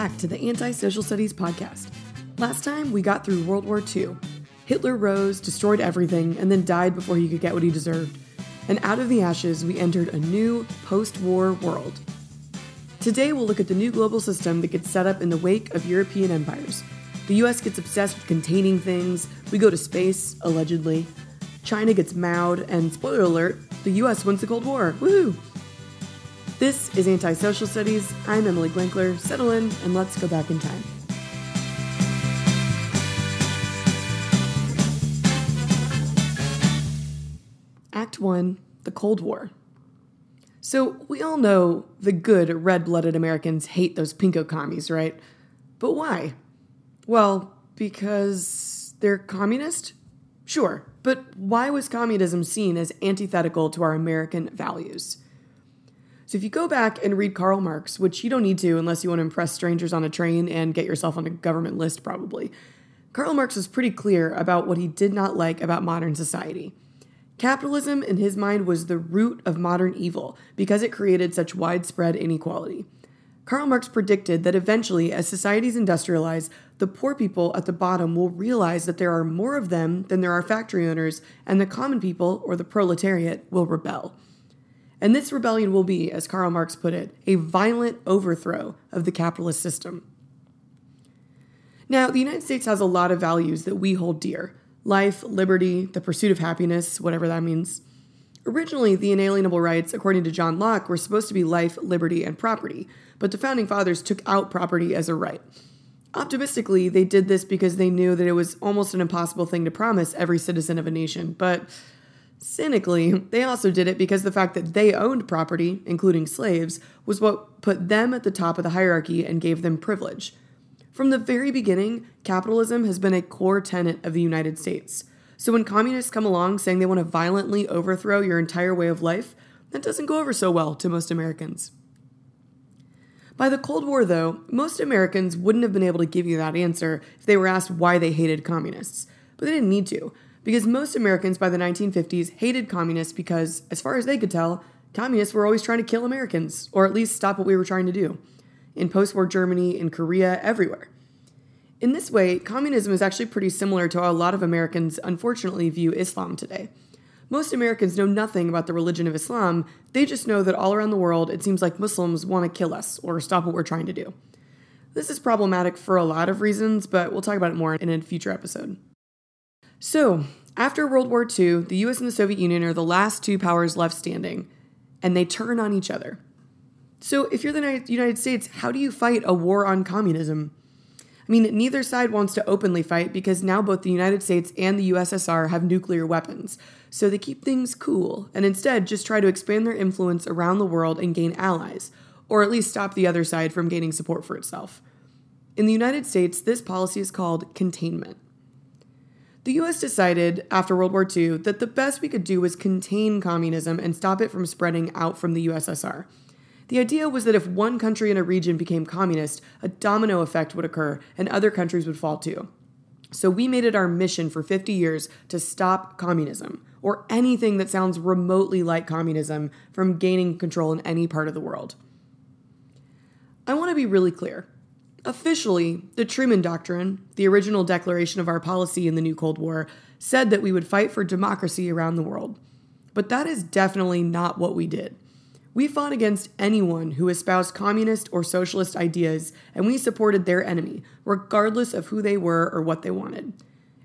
back to the Anti-Social Studies podcast. Last time we got through World War II. Hitler rose, destroyed everything, and then died before he could get what he deserved. And out of the ashes, we entered a new post-war world. Today we'll look at the new global system that gets set up in the wake of European empires. The US gets obsessed with containing things, we go to space, allegedly. China gets Maoed, and spoiler alert, the US wins the Cold War. Woohoo! This is Anti-Social Studies. I'm Emily Glinkler. Settle in and let's go back in time. Act 1 The Cold War. So, we all know the good red blooded Americans hate those pinko commies, right? But why? Well, because they're communist? Sure, but why was communism seen as antithetical to our American values? So, if you go back and read Karl Marx, which you don't need to unless you want to impress strangers on a train and get yourself on a government list, probably, Karl Marx was pretty clear about what he did not like about modern society. Capitalism, in his mind, was the root of modern evil because it created such widespread inequality. Karl Marx predicted that eventually, as societies industrialize, the poor people at the bottom will realize that there are more of them than there are factory owners, and the common people, or the proletariat, will rebel. And this rebellion will be, as Karl Marx put it, a violent overthrow of the capitalist system. Now, the United States has a lot of values that we hold dear life, liberty, the pursuit of happiness, whatever that means. Originally, the inalienable rights, according to John Locke, were supposed to be life, liberty, and property, but the founding fathers took out property as a right. Optimistically, they did this because they knew that it was almost an impossible thing to promise every citizen of a nation, but Cynically, they also did it because the fact that they owned property, including slaves, was what put them at the top of the hierarchy and gave them privilege. From the very beginning, capitalism has been a core tenet of the United States. So when communists come along saying they want to violently overthrow your entire way of life, that doesn't go over so well to most Americans. By the Cold War, though, most Americans wouldn't have been able to give you that answer if they were asked why they hated communists. But they didn't need to because most Americans by the 1950s hated communists because, as far as they could tell, communists were always trying to kill Americans, or at least stop what we were trying to do. In post war Germany, in Korea, everywhere. In this way, communism is actually pretty similar to how a lot of Americans unfortunately view Islam today. Most Americans know nothing about the religion of Islam, they just know that all around the world it seems like Muslims want to kill us or stop what we're trying to do. This is problematic for a lot of reasons, but we'll talk about it more in a future episode. So, after World War II, the US and the Soviet Union are the last two powers left standing, and they turn on each other. So, if you're the United States, how do you fight a war on communism? I mean, neither side wants to openly fight because now both the United States and the USSR have nuclear weapons. So they keep things cool and instead just try to expand their influence around the world and gain allies, or at least stop the other side from gaining support for itself. In the United States, this policy is called containment. The US decided after World War II that the best we could do was contain communism and stop it from spreading out from the USSR. The idea was that if one country in a region became communist, a domino effect would occur and other countries would fall too. So we made it our mission for 50 years to stop communism, or anything that sounds remotely like communism, from gaining control in any part of the world. I want to be really clear. Officially, the Truman Doctrine, the original declaration of our policy in the new Cold War, said that we would fight for democracy around the world. But that is definitely not what we did. We fought against anyone who espoused communist or socialist ideas, and we supported their enemy, regardless of who they were or what they wanted.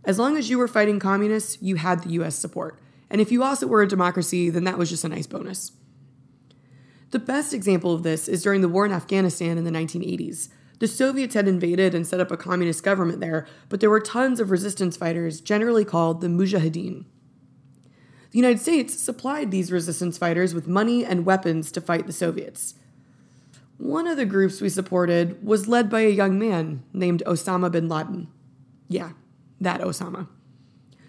As long as you were fighting communists, you had the US support. And if you also were a democracy, then that was just a nice bonus. The best example of this is during the war in Afghanistan in the 1980s. The Soviets had invaded and set up a communist government there, but there were tons of resistance fighters, generally called the Mujahideen. The United States supplied these resistance fighters with money and weapons to fight the Soviets. One of the groups we supported was led by a young man named Osama bin Laden. Yeah, that Osama.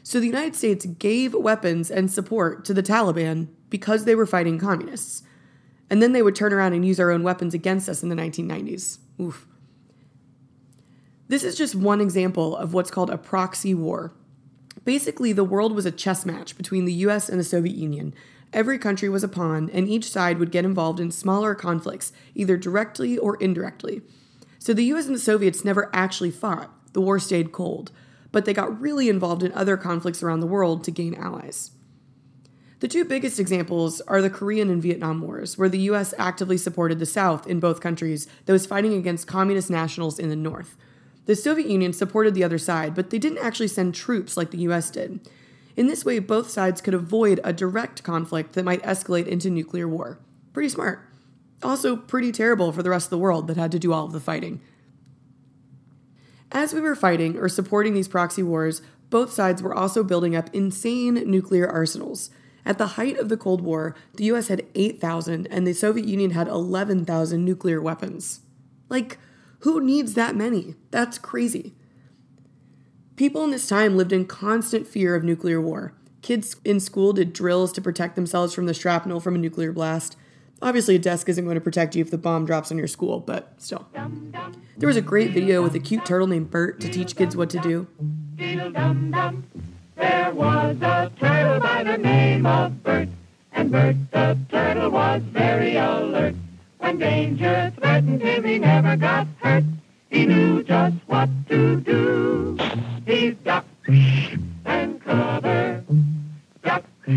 So the United States gave weapons and support to the Taliban because they were fighting communists. And then they would turn around and use our own weapons against us in the 1990s. Oof. This is just one example of what's called a proxy war. Basically, the world was a chess match between the US and the Soviet Union. Every country was a pawn, and each side would get involved in smaller conflicts, either directly or indirectly. So the US and the Soviets never actually fought. The war stayed cold, but they got really involved in other conflicts around the world to gain allies. The two biggest examples are the Korean and Vietnam Wars, where the US actively supported the South in both countries that was fighting against communist nationals in the North. The Soviet Union supported the other side, but they didn't actually send troops like the US did. In this way, both sides could avoid a direct conflict that might escalate into nuclear war. Pretty smart. Also, pretty terrible for the rest of the world that had to do all of the fighting. As we were fighting or supporting these proxy wars, both sides were also building up insane nuclear arsenals. At the height of the Cold War, the US had 8,000 and the Soviet Union had 11,000 nuclear weapons. Like, who needs that many? That's crazy. People in this time lived in constant fear of nuclear war. Kids in school did drills to protect themselves from the shrapnel from a nuclear blast. Obviously, a desk isn't going to protect you if the bomb drops on your school, but still. There was a great video with a cute turtle named Bert to teach kids what to do. There was a turtle by the name of Bert, and Bert the turtle was very alert. When danger threatened eh, him, he never got hurt. He knew just what to do. He ducked and cover, ducked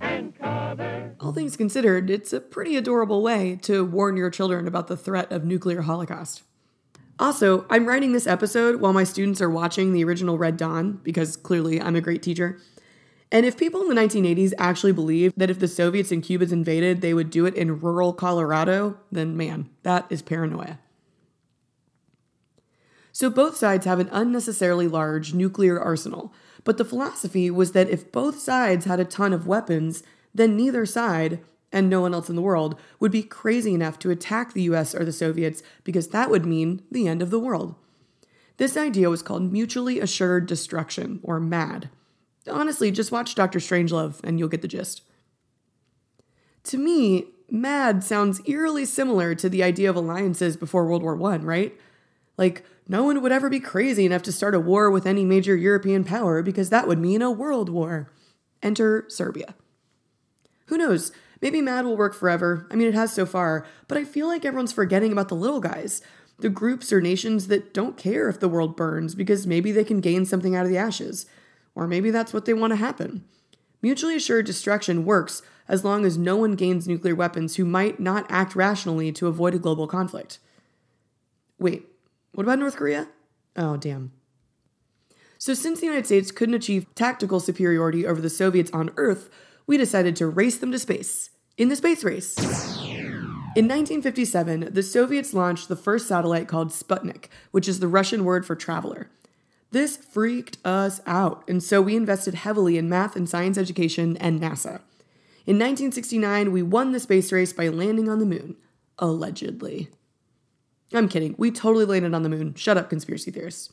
and cover. All things considered, it's a pretty adorable way to warn your children about the threat of nuclear holocaust. Also, I'm writing this episode while my students are watching the original Red Dawn, because clearly I'm a great teacher. And if people in the 1980s actually believed that if the Soviets and Cubans invaded, they would do it in rural Colorado, then man, that is paranoia. So both sides have an unnecessarily large nuclear arsenal, but the philosophy was that if both sides had a ton of weapons, then neither side and no one else in the world would be crazy enough to attack the US or the Soviets because that would mean the end of the world. This idea was called mutually assured destruction, or MAD. Honestly, just watch Doctor Strangelove and you'll get the gist. To me, MAD sounds eerily similar to the idea of alliances before World War I, right? Like, no one would ever be crazy enough to start a war with any major European power because that would mean a world war. Enter Serbia. Who knows? Maybe MAD will work forever. I mean, it has so far, but I feel like everyone's forgetting about the little guys, the groups or nations that don't care if the world burns because maybe they can gain something out of the ashes. Or maybe that's what they want to happen. Mutually assured destruction works as long as no one gains nuclear weapons who might not act rationally to avoid a global conflict. Wait, what about North Korea? Oh, damn. So, since the United States couldn't achieve tactical superiority over the Soviets on Earth, we decided to race them to space in the space race. In 1957, the Soviets launched the first satellite called Sputnik, which is the Russian word for traveler. This freaked us out, and so we invested heavily in math and science education and NASA. In 1969, we won the space race by landing on the moon. Allegedly. I'm kidding. We totally landed on the moon. Shut up, conspiracy theorists.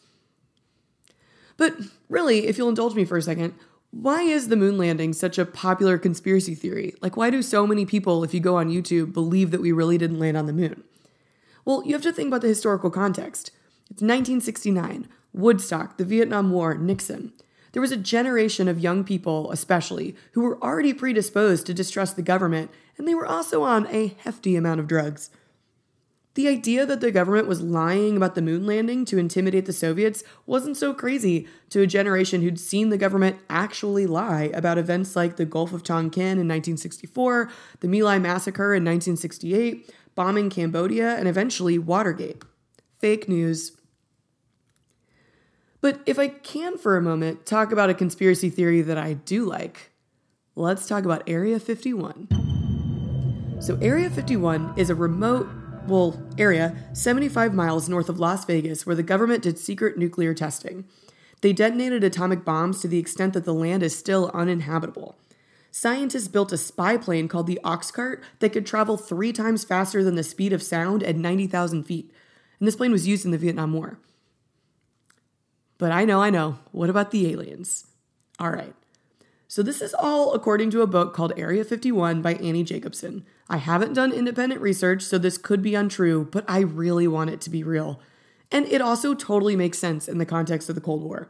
But really, if you'll indulge me for a second, why is the moon landing such a popular conspiracy theory? Like, why do so many people, if you go on YouTube, believe that we really didn't land on the moon? Well, you have to think about the historical context. It's 1969, Woodstock, the Vietnam War, Nixon. There was a generation of young people, especially, who were already predisposed to distrust the government, and they were also on a hefty amount of drugs. The idea that the government was lying about the moon landing to intimidate the Soviets wasn't so crazy to a generation who'd seen the government actually lie about events like the Gulf of Tonkin in 1964, the My Lai massacre in 1968, bombing Cambodia, and eventually Watergate. Fake news. But if I can for a moment talk about a conspiracy theory that I do like, let's talk about Area 51. So, Area 51 is a remote, well, area 75 miles north of Las Vegas where the government did secret nuclear testing. They detonated atomic bombs to the extent that the land is still uninhabitable. Scientists built a spy plane called the Oxcart that could travel three times faster than the speed of sound at 90,000 feet. And this plane was used in the Vietnam War. But I know, I know. What about the aliens? All right. So, this is all according to a book called Area 51 by Annie Jacobsen. I haven't done independent research, so this could be untrue, but I really want it to be real. And it also totally makes sense in the context of the Cold War.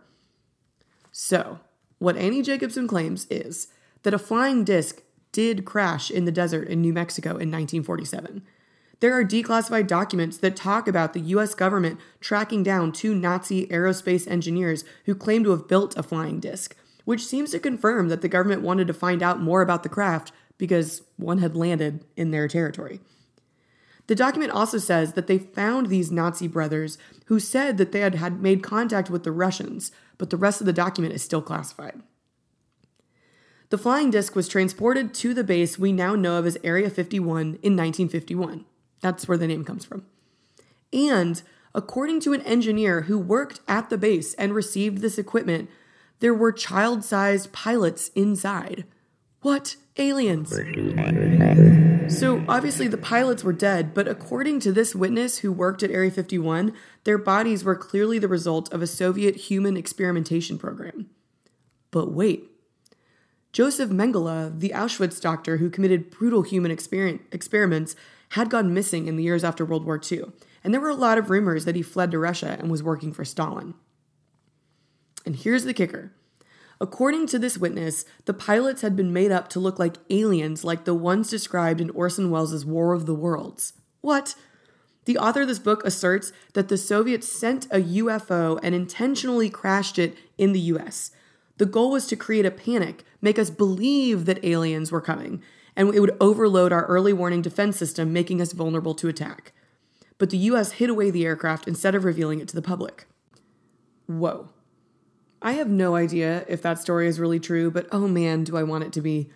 So, what Annie Jacobsen claims is that a flying disc did crash in the desert in New Mexico in 1947. There are declassified documents that talk about the US government tracking down two Nazi aerospace engineers who claim to have built a flying disc, which seems to confirm that the government wanted to find out more about the craft because one had landed in their territory. The document also says that they found these Nazi brothers who said that they had, had made contact with the Russians, but the rest of the document is still classified. The flying disc was transported to the base we now know of as Area 51 in 1951. That's where the name comes from. And according to an engineer who worked at the base and received this equipment, there were child sized pilots inside. What? Aliens. So, obviously, the pilots were dead, but according to this witness who worked at Area 51, their bodies were clearly the result of a Soviet human experimentation program. But wait. Joseph Mengele, the Auschwitz doctor who committed brutal human exper- experiments, had gone missing in the years after World War II, and there were a lot of rumors that he fled to Russia and was working for Stalin. And here's the kicker. According to this witness, the pilots had been made up to look like aliens like the ones described in Orson Welles' War of the Worlds. What? The author of this book asserts that the Soviets sent a UFO and intentionally crashed it in the US. The goal was to create a panic, make us believe that aliens were coming, and it would overload our early warning defense system, making us vulnerable to attack. But the US hid away the aircraft instead of revealing it to the public. Whoa. I have no idea if that story is really true, but oh man, do I want it to be.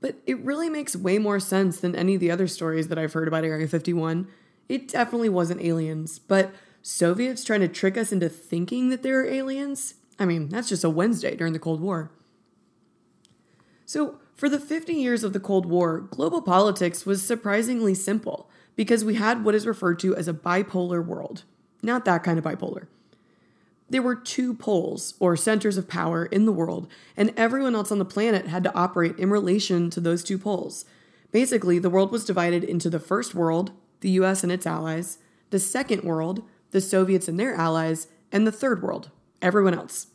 But it really makes way more sense than any of the other stories that I've heard about Area 51. It definitely wasn't aliens, but Soviets trying to trick us into thinking that they are aliens? I mean, that's just a Wednesday during the Cold War. So, for the 50 years of the Cold War, global politics was surprisingly simple because we had what is referred to as a bipolar world. Not that kind of bipolar. There were two poles, or centers of power, in the world, and everyone else on the planet had to operate in relation to those two poles. Basically, the world was divided into the first world, the US and its allies, the second world, the Soviets and their allies, and the third world, everyone else.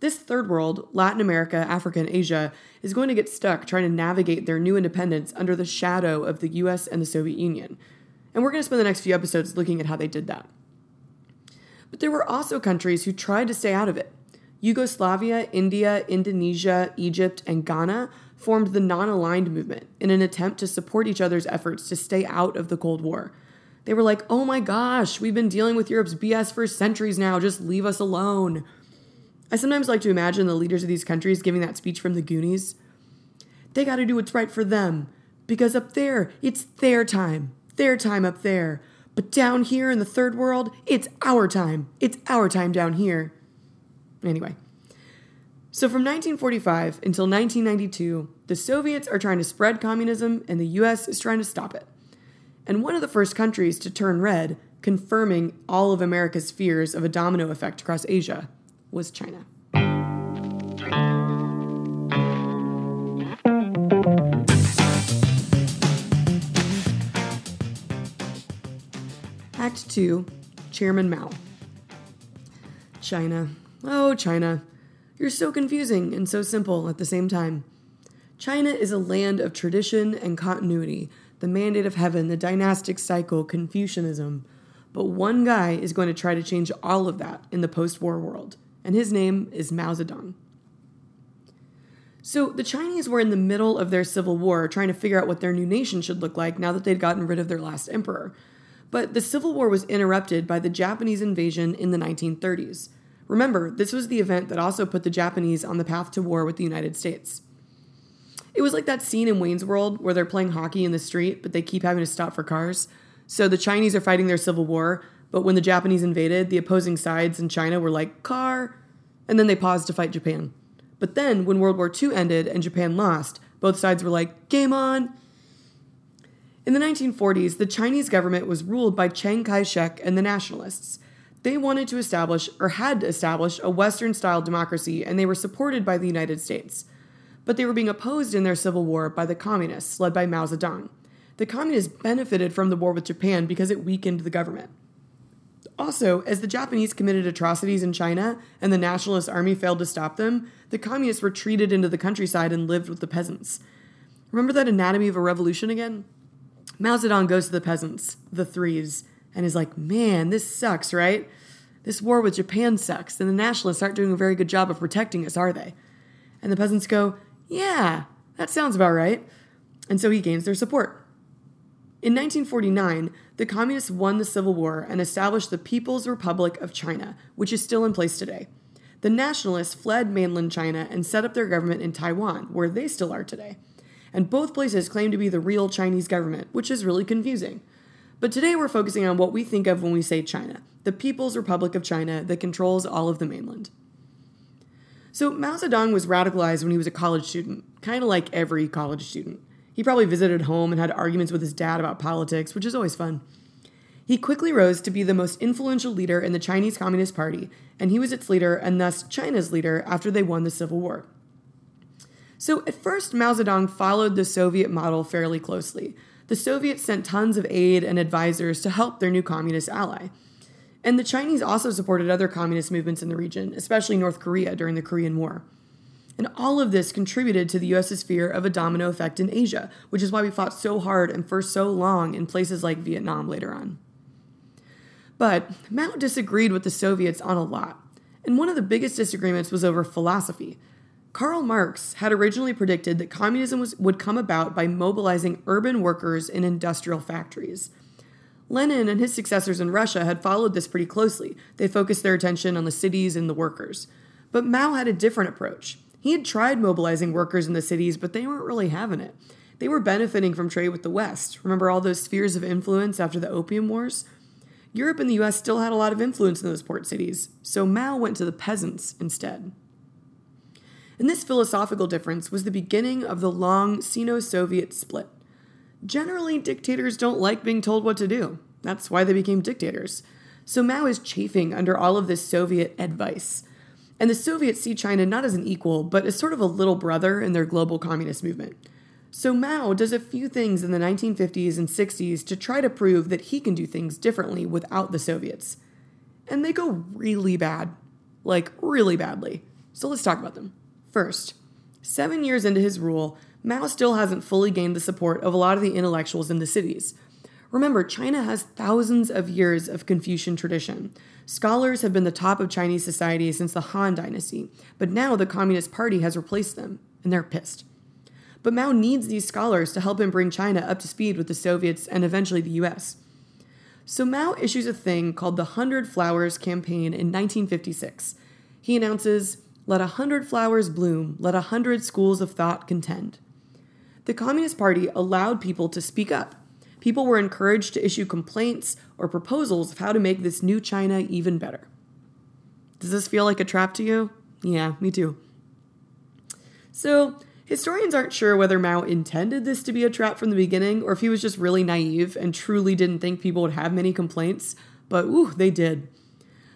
This third world, Latin America, Africa, and Asia, is going to get stuck trying to navigate their new independence under the shadow of the US and the Soviet Union. And we're going to spend the next few episodes looking at how they did that. But there were also countries who tried to stay out of it. Yugoslavia, India, Indonesia, Egypt, and Ghana formed the non aligned movement in an attempt to support each other's efforts to stay out of the Cold War. They were like, oh my gosh, we've been dealing with Europe's BS for centuries now, just leave us alone. I sometimes like to imagine the leaders of these countries giving that speech from the Goonies. They got to do what's right for them because up there, it's their time, their time up there. But down here in the third world, it's our time. It's our time down here. Anyway, so from 1945 until 1992, the Soviets are trying to spread communism and the US is trying to stop it. And one of the first countries to turn red, confirming all of America's fears of a domino effect across Asia, was China. Act 2 Chairman Mao. China. Oh, China. You're so confusing and so simple at the same time. China is a land of tradition and continuity, the mandate of heaven, the dynastic cycle, Confucianism. But one guy is going to try to change all of that in the post war world and his name is Mao Zedong. So the Chinese were in the middle of their civil war trying to figure out what their new nation should look like now that they'd gotten rid of their last emperor. But the civil war was interrupted by the Japanese invasion in the 1930s. Remember, this was the event that also put the Japanese on the path to war with the United States. It was like that scene in Wayne's World where they're playing hockey in the street, but they keep having to stop for cars. So the Chinese are fighting their civil war, but when the Japanese invaded, the opposing sides in China were like, car, and then they paused to fight Japan. But then, when World War II ended and Japan lost, both sides were like, game on. In the 1940s, the Chinese government was ruled by Chiang Kai shek and the nationalists. They wanted to establish, or had to establish, a Western style democracy, and they were supported by the United States. But they were being opposed in their civil war by the communists, led by Mao Zedong. The communists benefited from the war with Japan because it weakened the government. Also, as the Japanese committed atrocities in China and the Nationalist Army failed to stop them, the communists retreated into the countryside and lived with the peasants. Remember that anatomy of a revolution again? Mao Zedong goes to the peasants, the threes, and is like, man, this sucks, right? This war with Japan sucks, and the nationalists aren't doing a very good job of protecting us, are they? And the peasants go, yeah, that sounds about right. And so he gains their support. In 1949, the communists won the Civil War and established the People's Republic of China, which is still in place today. The nationalists fled mainland China and set up their government in Taiwan, where they still are today. And both places claim to be the real Chinese government, which is really confusing. But today we're focusing on what we think of when we say China the People's Republic of China that controls all of the mainland. So Mao Zedong was radicalized when he was a college student, kind of like every college student. He probably visited home and had arguments with his dad about politics, which is always fun. He quickly rose to be the most influential leader in the Chinese Communist Party, and he was its leader and thus China's leader after they won the Civil War. So at first, Mao Zedong followed the Soviet model fairly closely. The Soviets sent tons of aid and advisors to help their new communist ally. And the Chinese also supported other communist movements in the region, especially North Korea during the Korean War. And all of this contributed to the US's fear of a domino effect in Asia, which is why we fought so hard and for so long in places like Vietnam later on. But Mao disagreed with the Soviets on a lot, and one of the biggest disagreements was over philosophy. Karl Marx had originally predicted that communism was, would come about by mobilizing urban workers in industrial factories. Lenin and his successors in Russia had followed this pretty closely. They focused their attention on the cities and the workers. But Mao had a different approach. He had tried mobilizing workers in the cities, but they weren't really having it. They were benefiting from trade with the West. Remember all those spheres of influence after the Opium Wars? Europe and the US still had a lot of influence in those port cities, so Mao went to the peasants instead. And this philosophical difference was the beginning of the long Sino Soviet split. Generally, dictators don't like being told what to do. That's why they became dictators. So Mao is chafing under all of this Soviet advice. And the Soviets see China not as an equal, but as sort of a little brother in their global communist movement. So Mao does a few things in the 1950s and 60s to try to prove that he can do things differently without the Soviets. And they go really bad. Like, really badly. So let's talk about them. First, seven years into his rule, Mao still hasn't fully gained the support of a lot of the intellectuals in the cities. Remember, China has thousands of years of Confucian tradition. Scholars have been the top of Chinese society since the Han Dynasty, but now the Communist Party has replaced them, and they're pissed. But Mao needs these scholars to help him bring China up to speed with the Soviets and eventually the US. So Mao issues a thing called the Hundred Flowers Campaign in 1956. He announces, let a hundred flowers bloom, let a hundred schools of thought contend. The Communist Party allowed people to speak up. People were encouraged to issue complaints or proposals of how to make this new China even better. Does this feel like a trap to you? Yeah, me too. So, historians aren't sure whether Mao intended this to be a trap from the beginning or if he was just really naive and truly didn't think people would have many complaints, but ooh, they did.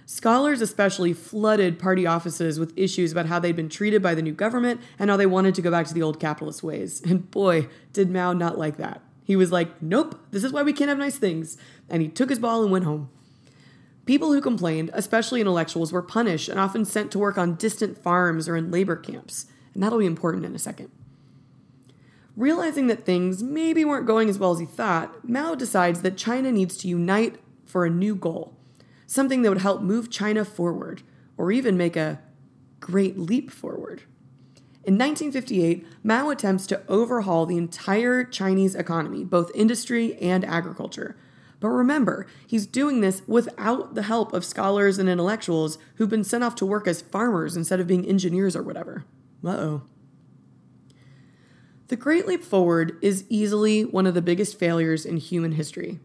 Scholars especially flooded party offices with issues about how they'd been treated by the new government and how they wanted to go back to the old capitalist ways. And boy, did Mao not like that. He was like, nope, this is why we can't have nice things. And he took his ball and went home. People who complained, especially intellectuals, were punished and often sent to work on distant farms or in labor camps. And that'll be important in a second. Realizing that things maybe weren't going as well as he thought, Mao decides that China needs to unite for a new goal something that would help move China forward, or even make a great leap forward. In 1958, Mao attempts to overhaul the entire Chinese economy, both industry and agriculture. But remember, he's doing this without the help of scholars and intellectuals who've been sent off to work as farmers instead of being engineers or whatever. Uh oh. The Great Leap Forward is easily one of the biggest failures in human history.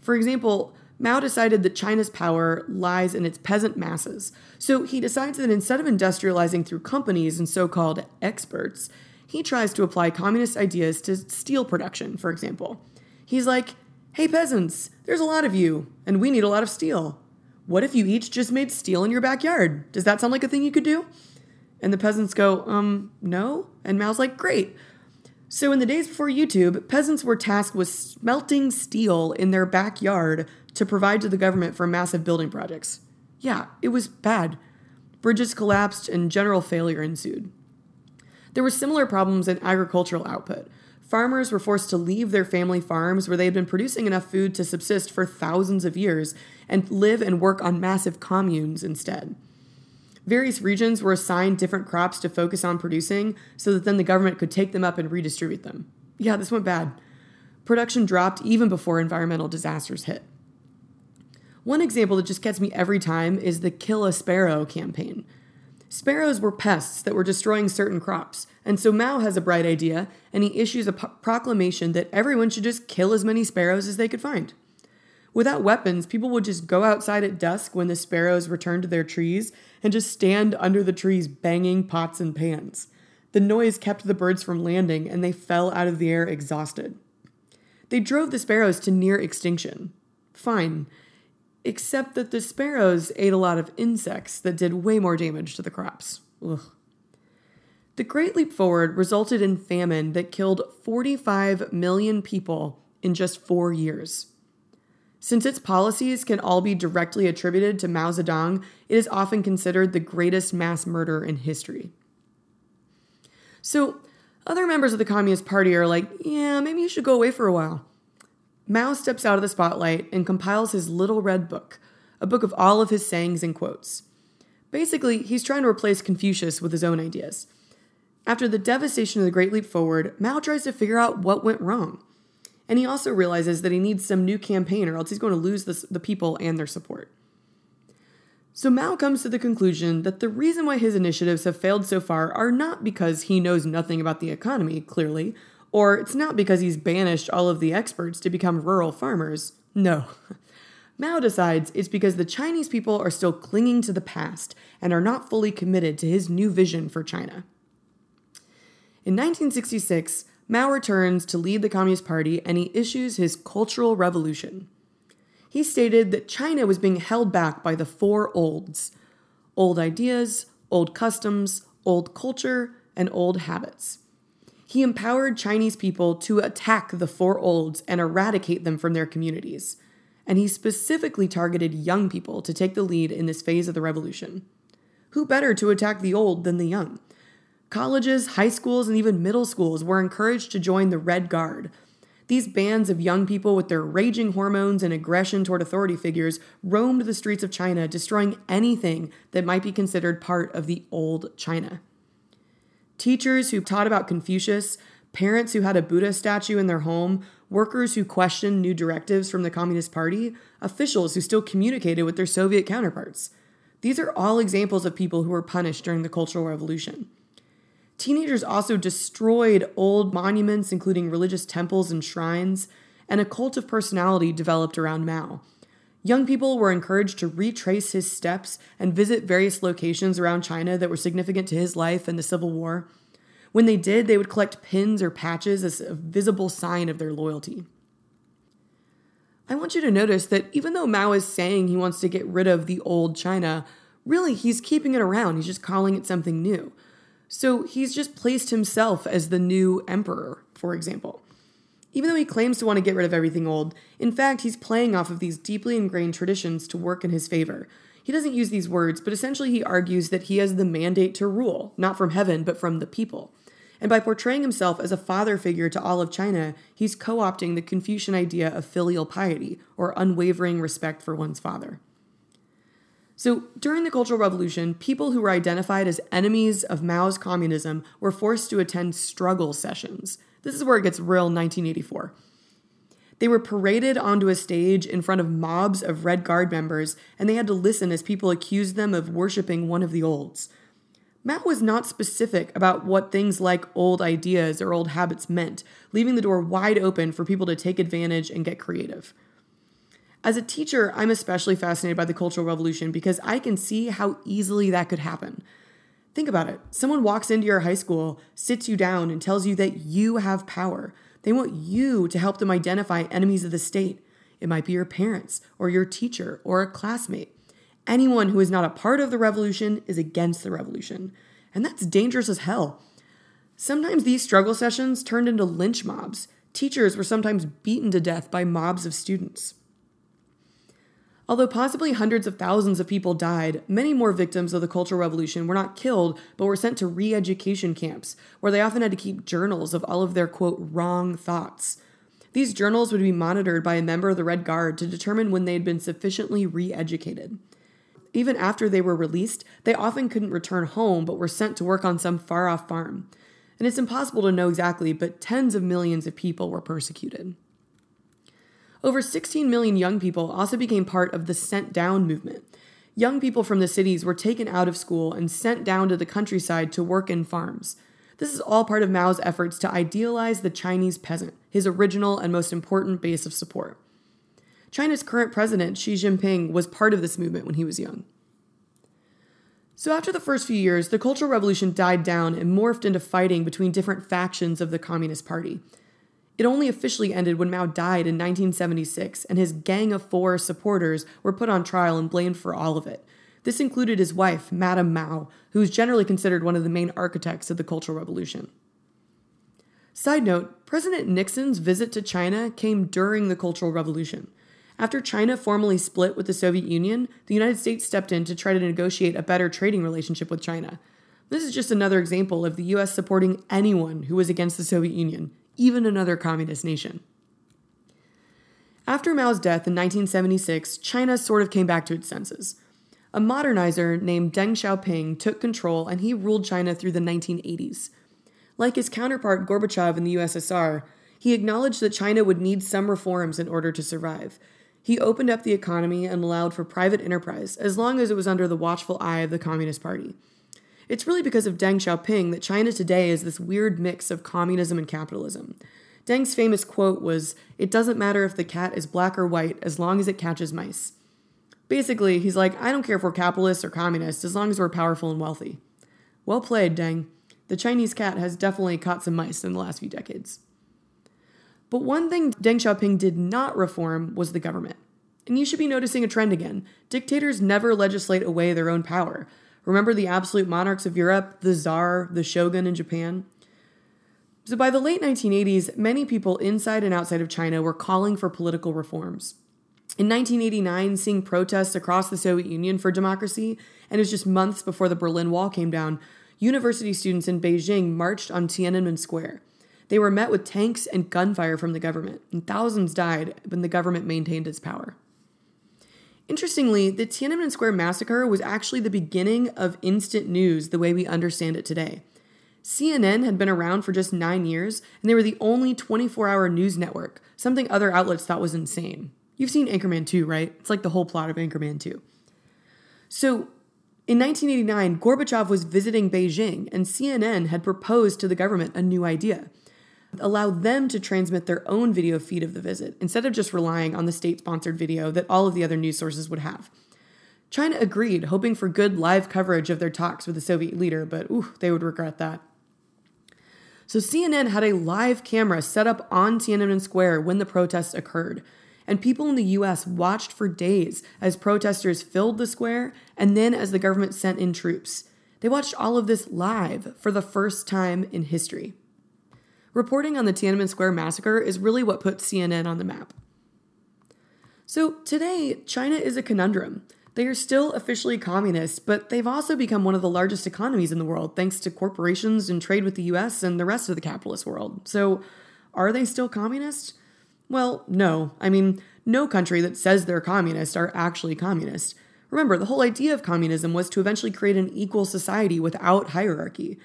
For example, Mao decided that China's power lies in its peasant masses. So he decides that instead of industrializing through companies and so called experts, he tries to apply communist ideas to steel production, for example. He's like, hey, peasants, there's a lot of you, and we need a lot of steel. What if you each just made steel in your backyard? Does that sound like a thing you could do? And the peasants go, um, no. And Mao's like, great. So, in the days before YouTube, peasants were tasked with smelting steel in their backyard to provide to the government for massive building projects. Yeah, it was bad. Bridges collapsed and general failure ensued. There were similar problems in agricultural output. farmers were forced to leave their family farms where they had been producing enough food to subsist for thousands of years and live and work on massive communes instead. Various regions were assigned different crops to focus on producing so that then the government could take them up and redistribute them. Yeah, this went bad. Production dropped even before environmental disasters hit. One example that just gets me every time is the Kill a Sparrow campaign. Sparrows were pests that were destroying certain crops, and so Mao has a bright idea and he issues a p- proclamation that everyone should just kill as many sparrows as they could find. Without weapons, people would just go outside at dusk when the sparrows returned to their trees and just stand under the trees banging pots and pans. The noise kept the birds from landing and they fell out of the air exhausted. They drove the sparrows to near extinction. Fine, except that the sparrows ate a lot of insects that did way more damage to the crops. Ugh. The Great Leap Forward resulted in famine that killed 45 million people in just four years. Since its policies can all be directly attributed to Mao Zedong, it is often considered the greatest mass murder in history. So, other members of the Communist Party are like, yeah, maybe you should go away for a while. Mao steps out of the spotlight and compiles his Little Red Book, a book of all of his sayings and quotes. Basically, he's trying to replace Confucius with his own ideas. After the devastation of the Great Leap Forward, Mao tries to figure out what went wrong. And he also realizes that he needs some new campaign or else he's going to lose the, people and their support. So Mao comes to the conclusion that the reason why his initiatives have failed so far are not because he knows nothing about the economy, clearly, or it's not because he's banished all of the experts to become rural farmers. No. Mao decides it's because the Chinese people are still clinging to the past and are not fully committed to his new vision for China. In 1966, Mao returns to lead the Communist Party and he issues his Cultural Revolution. He stated that China was being held back by the four olds old ideas, old customs, old culture, and old habits. He empowered Chinese people to attack the four olds and eradicate them from their communities. And he specifically targeted young people to take the lead in this phase of the revolution. Who better to attack the old than the young? Colleges, high schools, and even middle schools were encouraged to join the Red Guard. These bands of young people with their raging hormones and aggression toward authority figures roamed the streets of China, destroying anything that might be considered part of the old China. Teachers who taught about Confucius, parents who had a Buddha statue in their home, workers who questioned new directives from the Communist Party, officials who still communicated with their Soviet counterparts. These are all examples of people who were punished during the Cultural Revolution. Teenagers also destroyed old monuments, including religious temples and shrines, and a cult of personality developed around Mao. Young people were encouraged to retrace his steps and visit various locations around China that were significant to his life and the Civil War. When they did, they would collect pins or patches as a visible sign of their loyalty. I want you to notice that even though Mao is saying he wants to get rid of the old China, really he's keeping it around. He's just calling it something new. So he's just placed himself as the new emperor, for example. Even though he claims to want to get rid of everything old, in fact, he's playing off of these deeply ingrained traditions to work in his favor. He doesn't use these words, but essentially he argues that he has the mandate to rule, not from heaven, but from the people. And by portraying himself as a father figure to all of China, he's co opting the Confucian idea of filial piety, or unwavering respect for one's father. So, during the Cultural Revolution, people who were identified as enemies of Mao's communism were forced to attend struggle sessions. This is where it gets real 1984. They were paraded onto a stage in front of mobs of Red Guard members, and they had to listen as people accused them of worshiping one of the olds. Mao was not specific about what things like old ideas or old habits meant, leaving the door wide open for people to take advantage and get creative. As a teacher, I'm especially fascinated by the Cultural Revolution because I can see how easily that could happen. Think about it. Someone walks into your high school, sits you down, and tells you that you have power. They want you to help them identify enemies of the state. It might be your parents, or your teacher, or a classmate. Anyone who is not a part of the revolution is against the revolution. And that's dangerous as hell. Sometimes these struggle sessions turned into lynch mobs. Teachers were sometimes beaten to death by mobs of students. Although possibly hundreds of thousands of people died, many more victims of the Cultural Revolution were not killed, but were sent to re education camps, where they often had to keep journals of all of their, quote, wrong thoughts. These journals would be monitored by a member of the Red Guard to determine when they had been sufficiently re educated. Even after they were released, they often couldn't return home but were sent to work on some far off farm. And it's impossible to know exactly, but tens of millions of people were persecuted. Over 16 million young people also became part of the Sent Down movement. Young people from the cities were taken out of school and sent down to the countryside to work in farms. This is all part of Mao's efforts to idealize the Chinese peasant, his original and most important base of support. China's current president, Xi Jinping, was part of this movement when he was young. So, after the first few years, the Cultural Revolution died down and morphed into fighting between different factions of the Communist Party. It only officially ended when Mao died in 1976, and his Gang of Four supporters were put on trial and blamed for all of it. This included his wife, Madame Mao, who is generally considered one of the main architects of the Cultural Revolution. Side note President Nixon's visit to China came during the Cultural Revolution. After China formally split with the Soviet Union, the United States stepped in to try to negotiate a better trading relationship with China. This is just another example of the US supporting anyone who was against the Soviet Union, even another communist nation. After Mao's death in 1976, China sort of came back to its senses. A modernizer named Deng Xiaoping took control and he ruled China through the 1980s. Like his counterpart Gorbachev in the USSR, he acknowledged that China would need some reforms in order to survive. He opened up the economy and allowed for private enterprise as long as it was under the watchful eye of the Communist Party. It's really because of Deng Xiaoping that China today is this weird mix of communism and capitalism. Deng's famous quote was, It doesn't matter if the cat is black or white as long as it catches mice. Basically, he's like, I don't care if we're capitalists or communists as long as we're powerful and wealthy. Well played, Deng. The Chinese cat has definitely caught some mice in the last few decades. But one thing Deng Xiaoping did not reform was the government. And you should be noticing a trend again. Dictators never legislate away their own power. Remember the absolute monarchs of Europe, the Tsar, the Shogun in Japan? So by the late 1980s, many people inside and outside of China were calling for political reforms. In 1989, seeing protests across the Soviet Union for democracy, and it was just months before the Berlin Wall came down, university students in Beijing marched on Tiananmen Square. They were met with tanks and gunfire from the government, and thousands died when the government maintained its power. Interestingly, the Tiananmen Square massacre was actually the beginning of instant news the way we understand it today. CNN had been around for just nine years, and they were the only 24 hour news network, something other outlets thought was insane. You've seen Anchorman 2, right? It's like the whole plot of Anchorman 2. So, in 1989, Gorbachev was visiting Beijing, and CNN had proposed to the government a new idea allow them to transmit their own video feed of the visit instead of just relying on the state sponsored video that all of the other news sources would have. China agreed, hoping for good live coverage of their talks with the Soviet leader, but ooh, they would regret that. So CNN had a live camera set up on Tiananmen Square when the protests occurred, and people in the US watched for days as protesters filled the square and then as the government sent in troops. They watched all of this live for the first time in history. Reporting on the Tiananmen Square massacre is really what put CNN on the map. So today, China is a conundrum. They are still officially communist, but they've also become one of the largest economies in the world thanks to corporations and trade with the US and the rest of the capitalist world. So, are they still communist? Well, no. I mean, no country that says they're communist are actually communist. Remember, the whole idea of communism was to eventually create an equal society without hierarchy.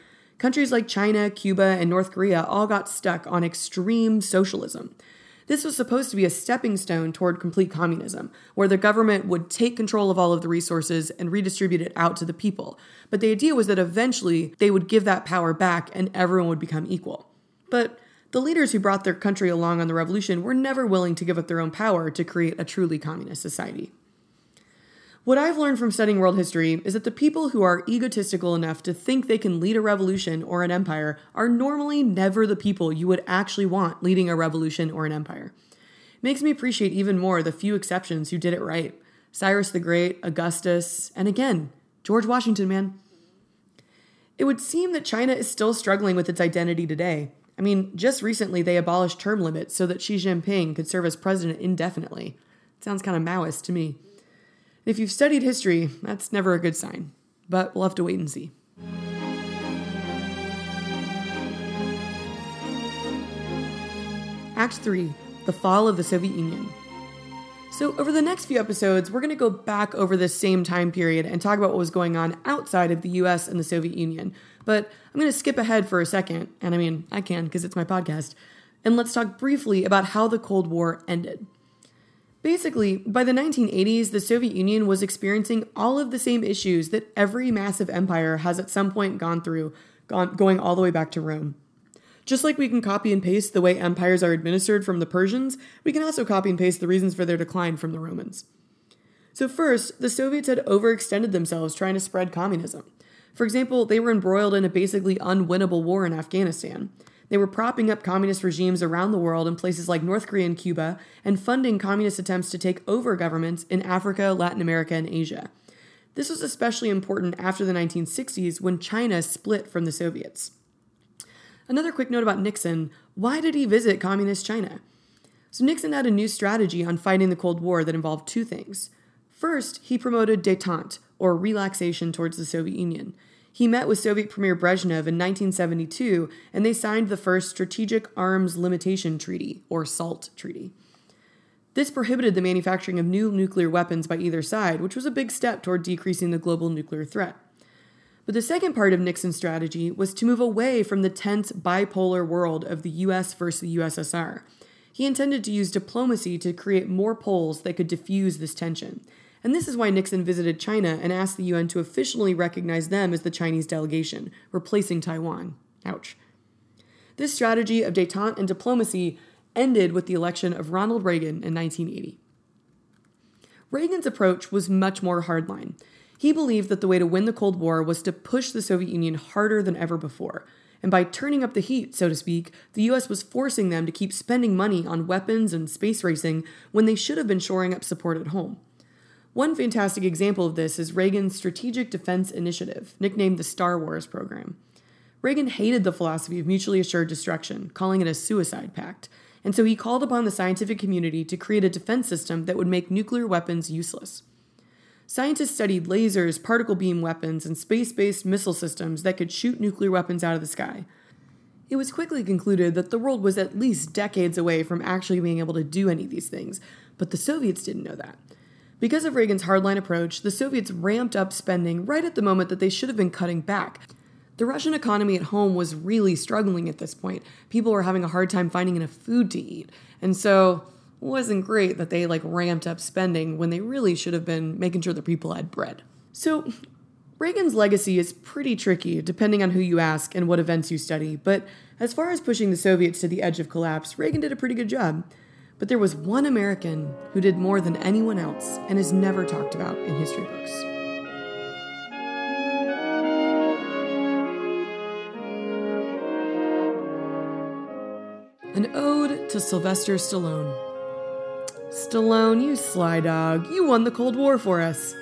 Countries like China, Cuba, and North Korea all got stuck on extreme socialism. This was supposed to be a stepping stone toward complete communism, where the government would take control of all of the resources and redistribute it out to the people. But the idea was that eventually they would give that power back and everyone would become equal. But the leaders who brought their country along on the revolution were never willing to give up their own power to create a truly communist society. What I've learned from studying world history is that the people who are egotistical enough to think they can lead a revolution or an empire are normally never the people you would actually want leading a revolution or an empire. It makes me appreciate even more the few exceptions who did it right Cyrus the Great, Augustus, and again, George Washington, man. It would seem that China is still struggling with its identity today. I mean, just recently they abolished term limits so that Xi Jinping could serve as president indefinitely. It sounds kind of Maoist to me. If you've studied history, that's never a good sign, but we'll have to wait and see. Act 3 The Fall of the Soviet Union. So, over the next few episodes, we're going to go back over this same time period and talk about what was going on outside of the US and the Soviet Union. But I'm going to skip ahead for a second, and I mean, I can because it's my podcast, and let's talk briefly about how the Cold War ended. Basically, by the 1980s, the Soviet Union was experiencing all of the same issues that every massive empire has at some point gone through, gone, going all the way back to Rome. Just like we can copy and paste the way empires are administered from the Persians, we can also copy and paste the reasons for their decline from the Romans. So, first, the Soviets had overextended themselves trying to spread communism. For example, they were embroiled in a basically unwinnable war in Afghanistan. They were propping up communist regimes around the world in places like North Korea and Cuba, and funding communist attempts to take over governments in Africa, Latin America, and Asia. This was especially important after the 1960s when China split from the Soviets. Another quick note about Nixon why did he visit communist China? So, Nixon had a new strategy on fighting the Cold War that involved two things. First, he promoted detente, or relaxation towards the Soviet Union. He met with Soviet Premier Brezhnev in 1972, and they signed the first Strategic Arms Limitation Treaty, or SALT Treaty. This prohibited the manufacturing of new nuclear weapons by either side, which was a big step toward decreasing the global nuclear threat. But the second part of Nixon's strategy was to move away from the tense bipolar world of the US versus the USSR. He intended to use diplomacy to create more poles that could diffuse this tension. And this is why Nixon visited China and asked the UN to officially recognize them as the Chinese delegation, replacing Taiwan. Ouch. This strategy of detente and diplomacy ended with the election of Ronald Reagan in 1980. Reagan's approach was much more hardline. He believed that the way to win the Cold War was to push the Soviet Union harder than ever before. And by turning up the heat, so to speak, the US was forcing them to keep spending money on weapons and space racing when they should have been shoring up support at home. One fantastic example of this is Reagan's Strategic Defense Initiative, nicknamed the Star Wars program. Reagan hated the philosophy of mutually assured destruction, calling it a suicide pact, and so he called upon the scientific community to create a defense system that would make nuclear weapons useless. Scientists studied lasers, particle beam weapons, and space based missile systems that could shoot nuclear weapons out of the sky. It was quickly concluded that the world was at least decades away from actually being able to do any of these things, but the Soviets didn't know that. Because of Reagan's hardline approach, the Soviets ramped up spending right at the moment that they should have been cutting back. The Russian economy at home was really struggling at this point. People were having a hard time finding enough food to eat. And so it wasn't great that they like ramped up spending when they really should have been making sure the people had bread. So Reagan's legacy is pretty tricky depending on who you ask and what events you study, but as far as pushing the Soviets to the edge of collapse, Reagan did a pretty good job. But there was one American who did more than anyone else and is never talked about in history books. An Ode to Sylvester Stallone. Stallone, you sly dog, you won the Cold War for us.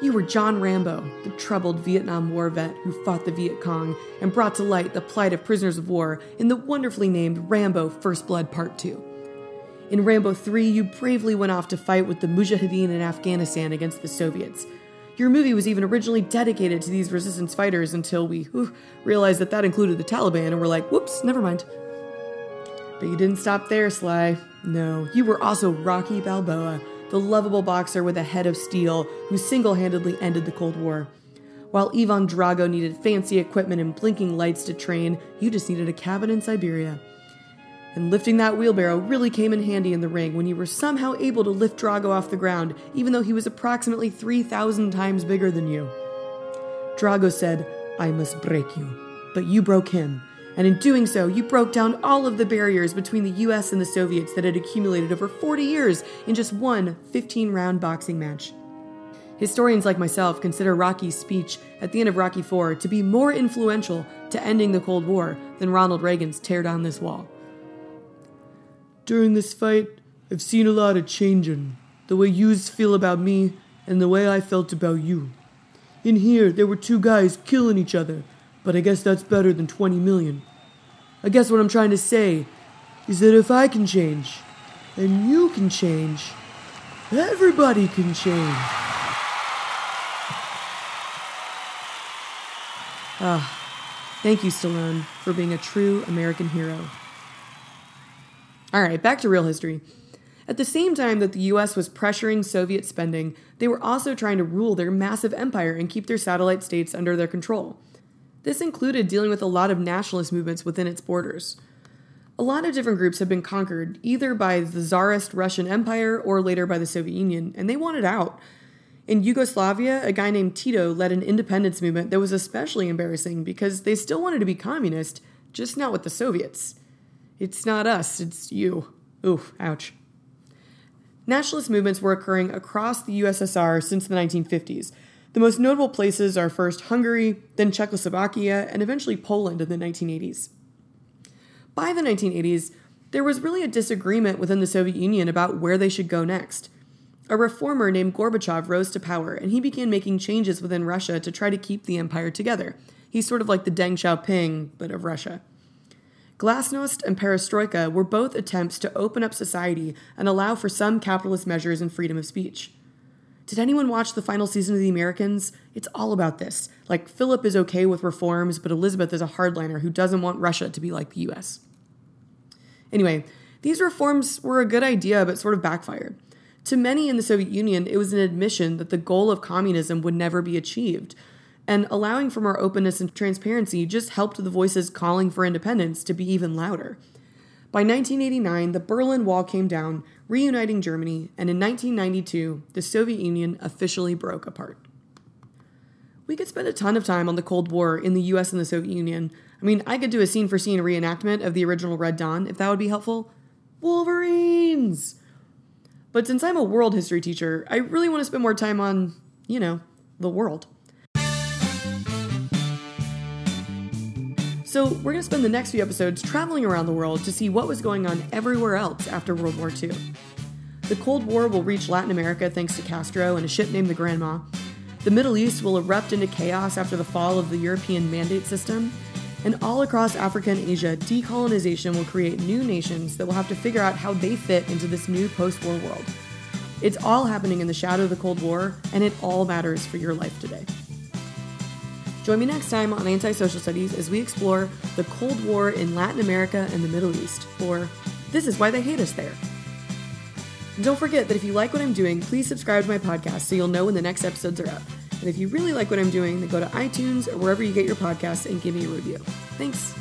You were John Rambo, the troubled Vietnam War vet who fought the Viet Cong and brought to light the plight of prisoners of war in the wonderfully named Rambo First Blood Part 2. In Rambo 3, you bravely went off to fight with the Mujahideen in Afghanistan against the Soviets. Your movie was even originally dedicated to these resistance fighters until we whew, realized that that included the Taliban and were like, whoops, never mind. But you didn't stop there, Sly. No, you were also Rocky Balboa, the lovable boxer with a head of steel who single handedly ended the Cold War. While Ivan Drago needed fancy equipment and blinking lights to train, you just needed a cabin in Siberia and lifting that wheelbarrow really came in handy in the ring when you were somehow able to lift Drago off the ground, even though he was approximately 3,000 times bigger than you. Drago said, I must break you. But you broke him, and in doing so, you broke down all of the barriers between the US and the Soviets that had accumulated over 40 years in just one 15 round boxing match. Historians like myself consider Rocky's speech at the end of Rocky IV to be more influential to ending the Cold War than Ronald Reagan's tear down this wall. During this fight, I've seen a lot of change in the way yous feel about me and the way I felt about you. In here, there were two guys killing each other, but I guess that's better than 20 million. I guess what I'm trying to say is that if I can change, and you can change, everybody can change. Ah, thank you, Stallone, for being a true American hero. All right, back to real history. At the same time that the US was pressuring Soviet spending, they were also trying to rule their massive empire and keep their satellite states under their control. This included dealing with a lot of nationalist movements within its borders. A lot of different groups had been conquered, either by the Tsarist Russian Empire or later by the Soviet Union, and they wanted out. In Yugoslavia, a guy named Tito led an independence movement that was especially embarrassing because they still wanted to be communist, just not with the Soviets. It's not us, it's you. Oof, ouch. Nationalist movements were occurring across the USSR since the 1950s. The most notable places are first Hungary, then Czechoslovakia, and eventually Poland in the 1980s. By the 1980s, there was really a disagreement within the Soviet Union about where they should go next. A reformer named Gorbachev rose to power, and he began making changes within Russia to try to keep the empire together. He's sort of like the Deng Xiaoping, but of Russia. Glasnost and Perestroika were both attempts to open up society and allow for some capitalist measures and freedom of speech. Did anyone watch the final season of The Americans? It's all about this. Like, Philip is okay with reforms, but Elizabeth is a hardliner who doesn't want Russia to be like the US. Anyway, these reforms were a good idea, but sort of backfired. To many in the Soviet Union, it was an admission that the goal of communism would never be achieved, and allowing for more openness and transparency just helped the voices calling for independence to be even louder. By 1989, the Berlin Wall came down, reuniting Germany, and in 1992, the Soviet Union officially broke apart. We could spend a ton of time on the Cold War in the US and the Soviet Union. I mean, I could do a scene for scene reenactment of the original Red Dawn if that would be helpful. Wolverines! But since I'm a world history teacher, I really want to spend more time on, you know, the world. So, we're going to spend the next few episodes traveling around the world to see what was going on everywhere else after World War II. The Cold War will reach Latin America thanks to Castro and a ship named the Granma. The Middle East will erupt into chaos after the fall of the European mandate system. And all across Africa and Asia, decolonization will create new nations that will have to figure out how they fit into this new post war world. It's all happening in the shadow of the Cold War, and it all matters for your life today. Join me next time on Anti-Social Studies as we explore the Cold War in Latin America and the Middle East, or This is Why They Hate Us There. And don't forget that if you like what I'm doing, please subscribe to my podcast so you'll know when the next episodes are up. And if you really like what I'm doing, then go to iTunes or wherever you get your podcasts and give me a review. Thanks.